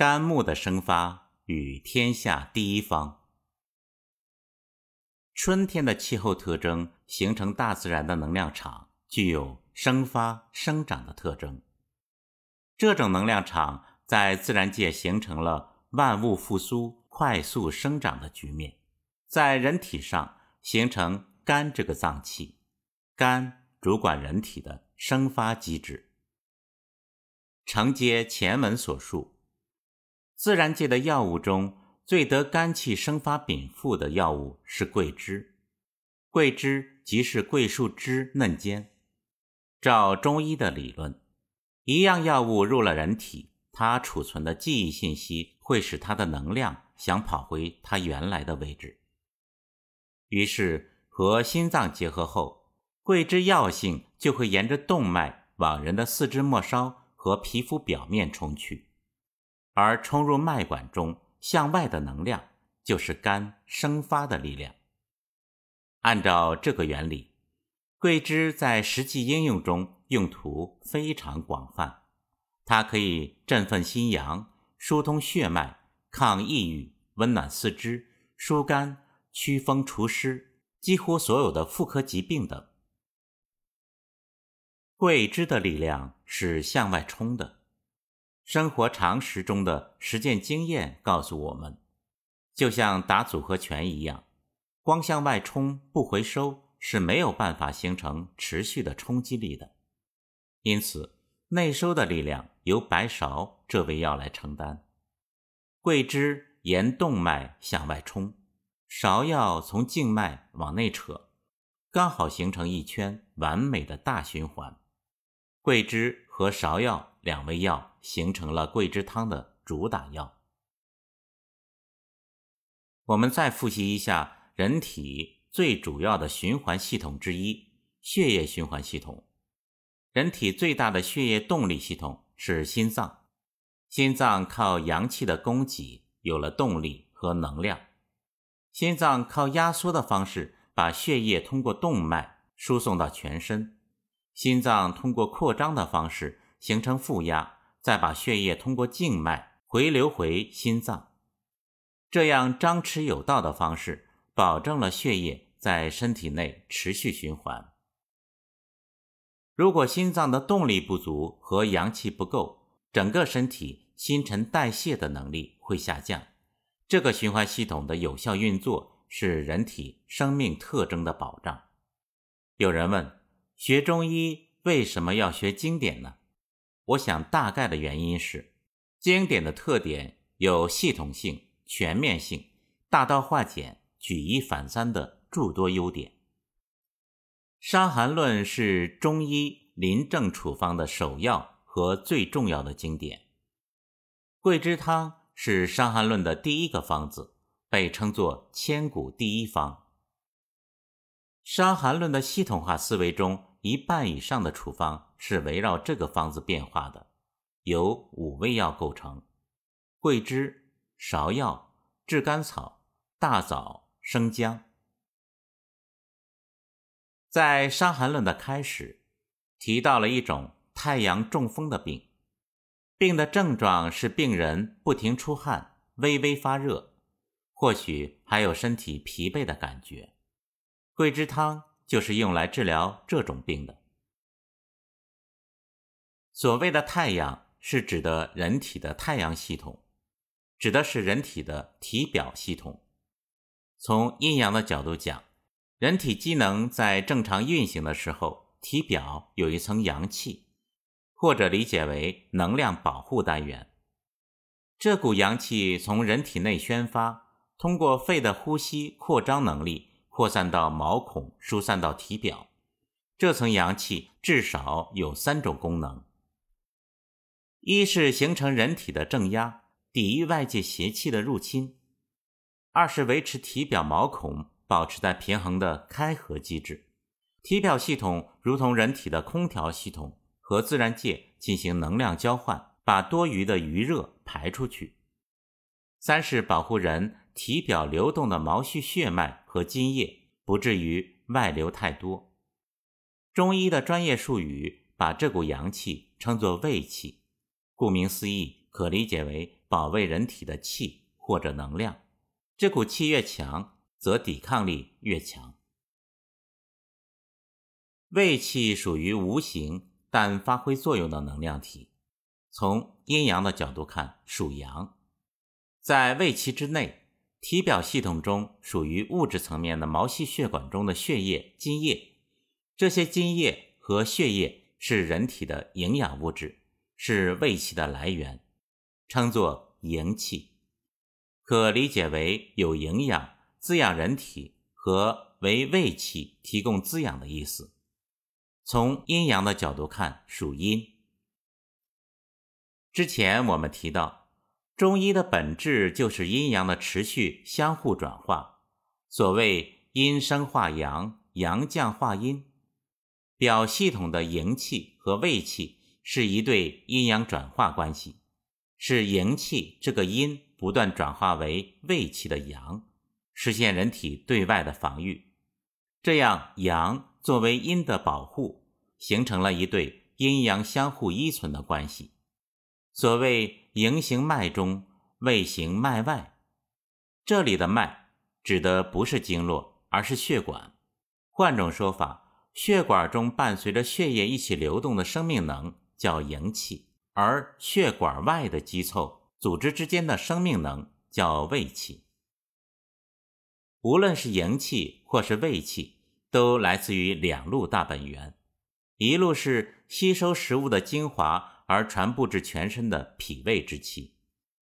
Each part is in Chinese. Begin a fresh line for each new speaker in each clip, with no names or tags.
肝木的生发与天下第一方。春天的气候特征形成大自然的能量场，具有生发生长的特征。这种能量场在自然界形成了万物复苏、快速生长的局面。在人体上形成肝这个脏器，肝主管人体的生发机制。承接前文所述，自然界的药物中最得肝气生发禀赋的药物是桂枝。桂枝即是桂树枝嫩尖。照中医的理论，一样药物入了人体，它储存的记忆信息会使它的能量想跑回它原来的位置。于是和心脏结合后，桂枝药性就会沿着动脉往人的四肢末梢和皮肤表面冲去，而冲入脉管中向外的能量就是肝生发的力量。按照这个原理，桂枝在实际应用中用途非常广泛，它可以振奋心阳、疏通血脉、抗抑郁、温暖四肢、疏肝。驱风除湿，几乎所有的妇科疾病等。桂枝的力量是向外冲的，生活常识中的实践经验告诉我们，就像打组合拳一样，光向外冲不回收是没有办法形成持续的冲击力的。因此，内收的力量由白芍这味药来承担，桂枝沿动脉向外冲。芍药从静脉往内扯，刚好形成一圈完美的大循环。桂枝和芍药两味药形成了桂枝汤的主打药。我们再复习一下人体最主要的循环系统之一——血液循环系统。人体最大的血液动力系统是心脏，心脏靠阳气的供给有了动力和能量。心脏靠压缩的方式把血液通过动脉输送到全身，心脏通过扩张的方式形成负压，再把血液通过静脉回流回心脏。这样张弛有道的方式，保证了血液在身体内持续循环。如果心脏的动力不足和阳气不够，整个身体新陈代谢的能力会下降。这个循环系统的有效运作是人体生命特征的保障。有人问：学中医为什么要学经典呢？我想大概的原因是，经典的特点有系统性、全面性、大道化简、举一反三的诸多优点。《伤寒论》是中医临症处方的首要和最重要的经典。桂枝汤。是《伤寒论》的第一个方子，被称作千古第一方。《伤寒论》的系统化思维中，一半以上的处方是围绕这个方子变化的，由五味药构成：桂枝、芍药、炙甘草、大枣、生姜。在《伤寒论》的开始，提到了一种太阳中风的病。病的症状是病人不停出汗、微微发热，或许还有身体疲惫的感觉。桂枝汤就是用来治疗这种病的。所谓的太阳，是指的人体的太阳系统，指的是人体的体表系统。从阴阳的角度讲，人体机能在正常运行的时候，体表有一层阳气。或者理解为能量保护单元，这股阳气从人体内宣发，通过肺的呼吸扩张能力扩散到毛孔，疏散到体表。这层阳气至少有三种功能：一是形成人体的正压，抵御外界邪气的入侵；二是维持体表毛孔保持在平衡的开合机制。体表系统如同人体的空调系统。和自然界进行能量交换，把多余的余热排出去。三是保护人体表流动的毛细血脉和津液，不至于外流太多。中医的专业术语把这股阳气称作胃气，顾名思义，可理解为保卫人体的气或者能量。这股气越强，则抵抗力越强。胃气属于无形但发挥作用的能量体，从阴阳的角度看属阳。在胃气之内，体表系统中属于物质层面的毛细血管中的血液、津液，这些津液和血液是人体的营养物质，是胃气的来源，称作营气。可理解为有营养、滋养人体和为胃气提供滋养的意思。从阴阳的角度看，属阴。之前我们提到，中医的本质就是阴阳的持续相互转化。所谓阴生化阳，阳降化阴，表系统的营气和胃气是一对阴阳转化关系，是营气这个阴。不断转化为胃气的阳，实现人体对外的防御。这样，阳作为阴的保护，形成了一对阴阳相互依存的关系。所谓“营行脉中，胃行脉外”，这里的脉指的不是经络，而是血管。换种说法，血管中伴随着血液一起流动的生命能叫营气，而血管外的肌凑。组织之间的生命能叫胃气。无论是营气或是胃气，都来自于两路大本源：一路是吸收食物的精华而传布至全身的脾胃之气；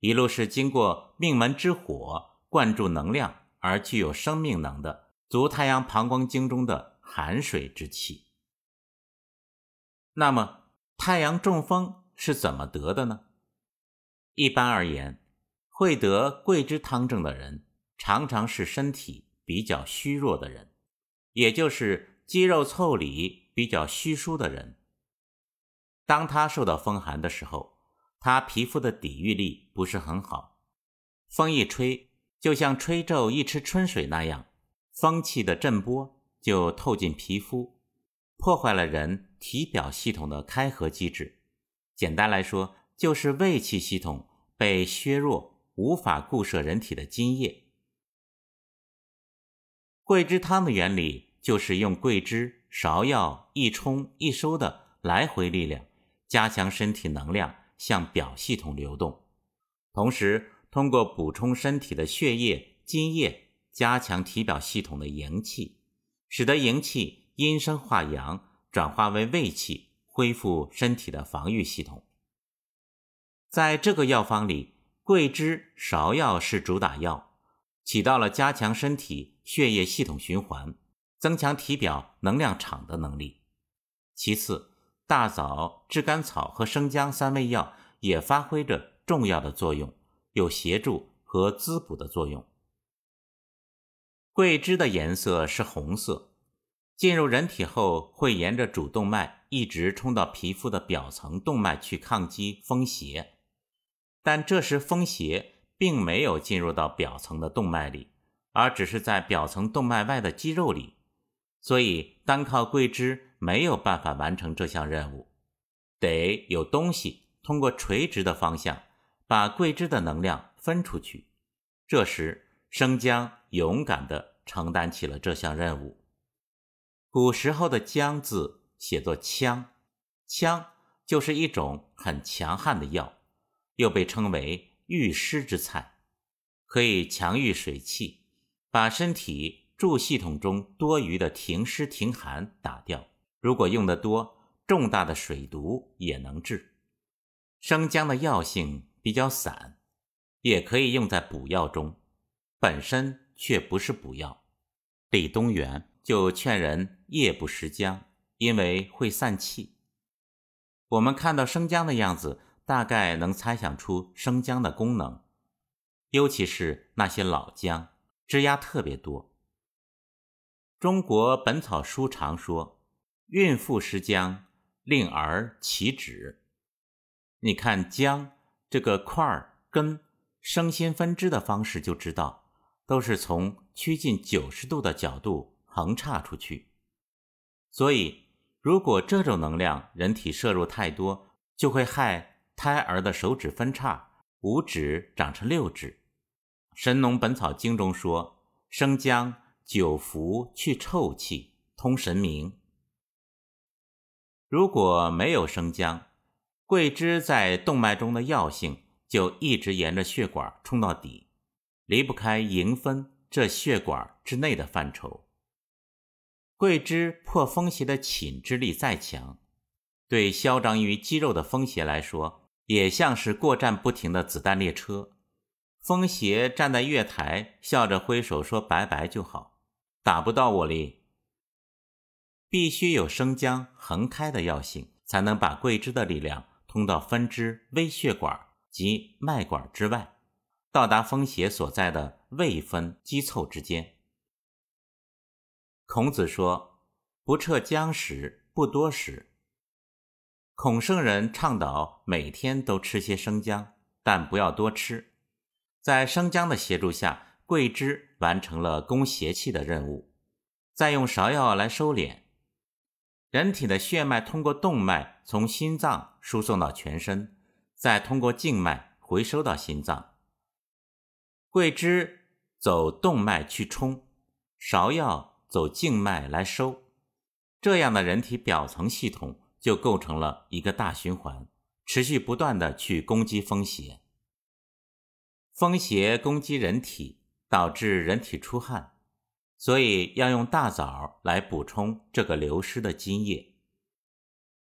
一路是经过命门之火灌注能量而具有生命能的足太阳膀胱经中的寒水之气。那么，太阳中风是怎么得的呢？一般而言，会得桂枝汤症的人，常常是身体比较虚弱的人，也就是肌肉腠理比较虚疏的人。当他受到风寒的时候，他皮肤的抵御力不是很好，风一吹，就像吹皱一池春水那样，风气的震波就透进皮肤，破坏了人体表系统的开合机制。简单来说，就是胃气系统被削弱，无法固摄人体的津液。桂枝汤的原理就是用桂枝、芍药一冲一收的来回力量，加强身体能量向表系统流动，同时通过补充身体的血液、津液，加强体表系统的营气，使得营气阴生化阳，转化为胃气，恢复身体的防御系统。在这个药方里，桂枝、芍药是主打药，起到了加强身体血液系统循环、增强体表能量场的能力。其次，大枣、炙甘草和生姜三味药也发挥着重要的作用，有协助和滋补的作用。桂枝的颜色是红色，进入人体后会沿着主动脉一直冲到皮肤的表层动脉去抗击风邪。但这时风邪并没有进入到表层的动脉里，而只是在表层动脉外的肌肉里，所以单靠桂枝没有办法完成这项任务，得有东西通过垂直的方向把桂枝的能量分出去。这时生姜勇敢地承担起了这项任务。古时候的“姜”字写作“羌”，羌就是一种很强悍的药。又被称为御湿之菜，可以强御水气，把身体助系统中多余的停湿停寒打掉。如果用得多，重大的水毒也能治。生姜的药性比较散，也可以用在补药中，本身却不是补药。李东垣就劝人夜不食姜，因为会散气。我们看到生姜的样子。大概能猜想出生姜的功能，尤其是那些老姜，枝丫特别多。中国本草书常说：“孕妇食姜，令儿起止。”你看姜这个块儿根生新分支的方式就知道，都是从趋近九十度的角度横插出去。所以，如果这种能量人体摄入太多，就会害。胎儿的手指分叉，五指长成六指。《神农本草经》中说：“生姜久服去臭气，通神明。”如果没有生姜，桂枝在动脉中的药性就一直沿着血管冲到底，离不开营分这血管之内的范畴。桂枝破风邪的侵之力再强，对嚣张于肌肉的风邪来说，也像是过站不停的子弹列车。风邪站在月台，笑着挥手说拜拜就好，打不到我哩。必须有生姜横开的药性，才能把桂枝的力量通到分支微血管及脉管之外，到达风邪所在的胃分肌凑之间。孔子说：“不撤姜食，不多食。”孔圣人倡导每天都吃些生姜，但不要多吃。在生姜的协助下，桂枝完成了攻邪气的任务，再用芍药来收敛。人体的血脉通过动脉从心脏输送到全身，再通过静脉回收到心脏。桂枝走动脉去冲，芍药。走静脉来收，这样的人体表层系统就构成了一个大循环，持续不断的去攻击风邪。风邪攻击人体，导致人体出汗，所以要用大枣来补充这个流失的津液。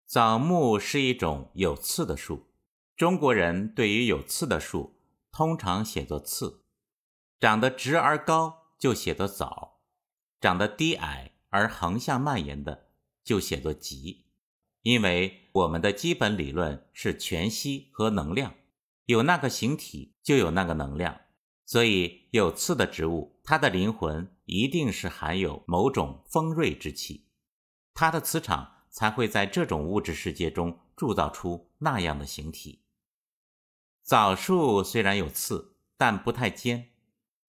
枣木是一种有刺的树，中国人对于有刺的树通常写作刺，长得直而高就写作枣。长得低矮而横向蔓延的，就写作极。因为我们的基本理论是全息和能量，有那个形体就有那个能量，所以有刺的植物，它的灵魂一定是含有某种锋锐之气，它的磁场才会在这种物质世界中铸造出那样的形体。枣树虽然有刺，但不太尖，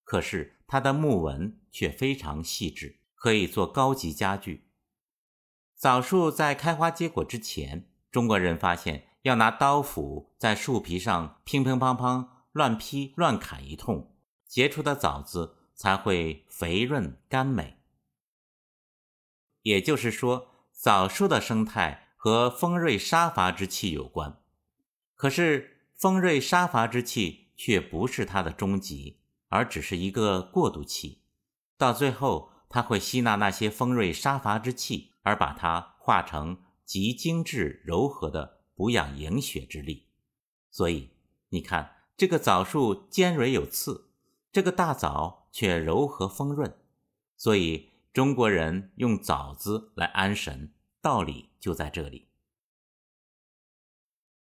可是。它的木纹却非常细致，可以做高级家具。枣树在开花结果之前，中国人发现要拿刀斧在树皮上乒乒乓乓乱劈乱砍一通，结出的枣子才会肥润甘美。也就是说，枣树的生态和锋锐杀伐之气有关。可是，锋锐杀伐之气却不是它的终极。而只是一个过渡期，到最后，它会吸纳那些锋锐杀伐之气，而把它化成极精致柔和的补养营血之力。所以，你看，这个枣树尖锐有刺，这个大枣却柔和丰润。所以，中国人用枣子来安神，道理就在这里。《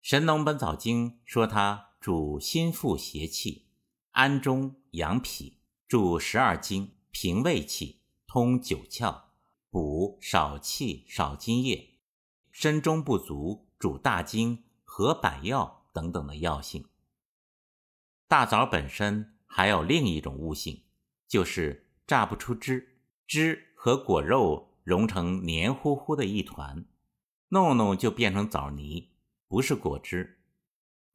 神农本草经》说它主心腹邪气。安中养脾，助十二经，平胃气，通九窍，补少气少津液，身中不足，主大经，和百药等等的药性。大枣本身还有另一种物性，就是榨不出汁，汁和果肉融成黏糊糊的一团，弄弄就变成枣泥，不是果汁。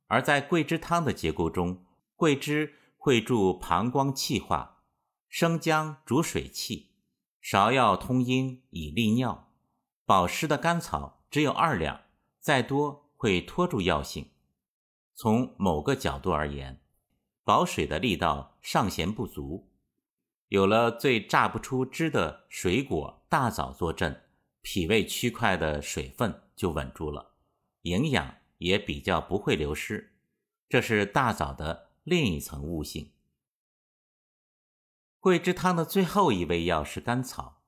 而在桂枝汤的结构中，桂枝。会助膀胱气化，生姜主水气，芍药通阴以利尿，保湿的甘草只有二两，再多会拖住药性。从某个角度而言，保水的力道尚嫌不足。有了最榨不出汁的水果大枣坐镇，脾胃区块的水分就稳住了，营养也比较不会流失。这是大枣的。另一层悟性。桂枝汤的最后一味药是甘草，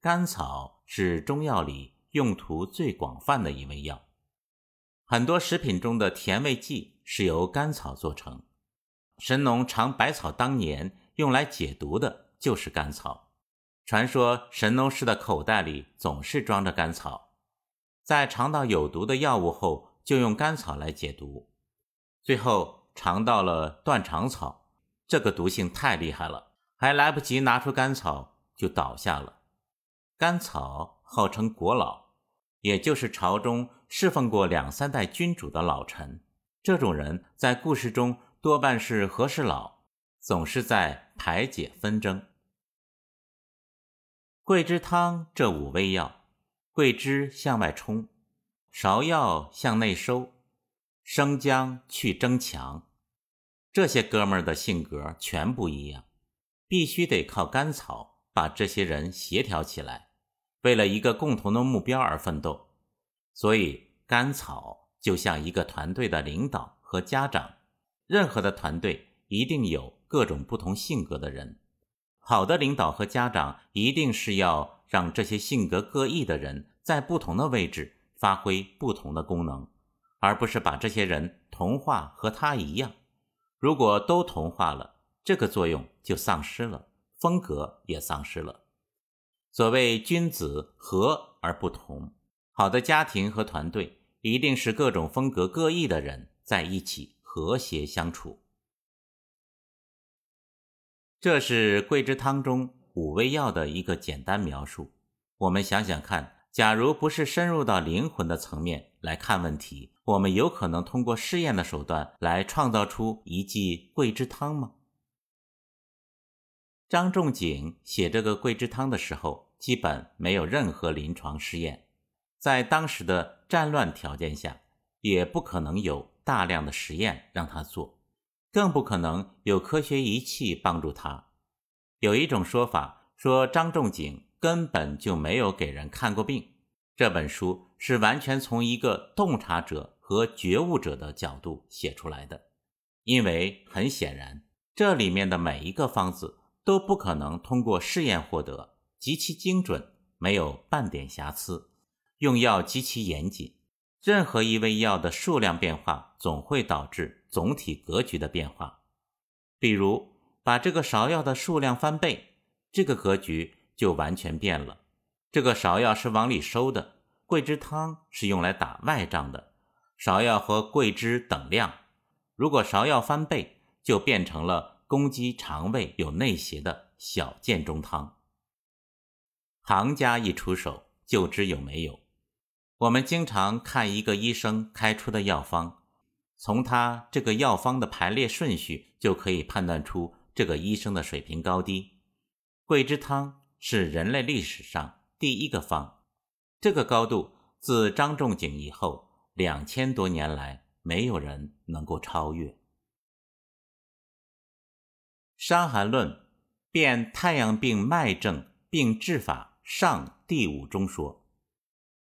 甘草是中药里用途最广泛的一味药，很多食品中的甜味剂是由甘草做成。神农尝百草当年用来解毒的就是甘草，传说神农氏的口袋里总是装着甘草，在尝到有毒的药物后，就用甘草来解毒，最后。尝到了断肠草，这个毒性太厉害了，还来不及拿出甘草就倒下了。甘草号称国老，也就是朝中侍奉过两三代君主的老臣。这种人在故事中多半是和事佬，总是在排解纷争。桂枝汤这五味药：桂枝向外冲，芍药向内收，生姜去争强。这些哥们儿的性格全不一样，必须得靠甘草把这些人协调起来，为了一个共同的目标而奋斗。所以，甘草就像一个团队的领导和家长。任何的团队一定有各种不同性格的人，好的领导和家长一定是要让这些性格各异的人在不同的位置发挥不同的功能，而不是把这些人同化和他一样。如果都同化了，这个作用就丧失了，风格也丧失了。所谓君子和而不同，好的家庭和团队一定是各种风格各异的人在一起和谐相处。这是桂枝汤中五味药的一个简单描述。我们想想看。假如不是深入到灵魂的层面来看问题，我们有可能通过试验的手段来创造出一剂桂枝汤吗？张仲景写这个桂枝汤的时候，基本没有任何临床试验，在当时的战乱条件下，也不可能有大量的实验让他做，更不可能有科学仪器帮助他。有一种说法说张仲景。根本就没有给人看过病。这本书是完全从一个洞察者和觉悟者的角度写出来的，因为很显然，这里面的每一个方子都不可能通过试验获得，极其精准，没有半点瑕疵，用药极其严谨。任何一味药的数量变化，总会导致总体格局的变化。比如，把这个芍药的数量翻倍，这个格局。就完全变了。这个芍药是往里收的，桂枝汤是用来打外仗的。芍药和桂枝等量，如果芍药翻倍，就变成了攻击肠胃有内邪的小建中汤。行家一出手就知有没有。我们经常看一个医生开出的药方，从他这个药方的排列顺序就可以判断出这个医生的水平高低。桂枝汤。是人类历史上第一个方，这个高度自张仲景以后两千多年来没有人能够超越。《伤寒论》辨太阳病脉症病治法上第五中说：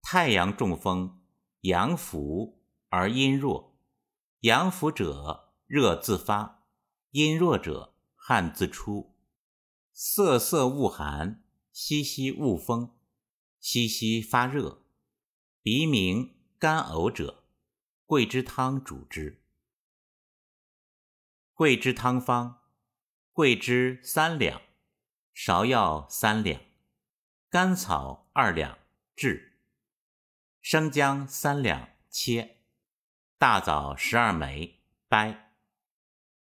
太阳中风，阳浮而阴弱，阳浮者热自发，阴弱者汗自出。瑟瑟恶寒，息息恶风，息息发热，鼻鸣干呕者，桂枝汤主之。桂枝汤方：桂枝三两，芍药三两，甘草二两制，生姜三两切，大枣十二枚掰。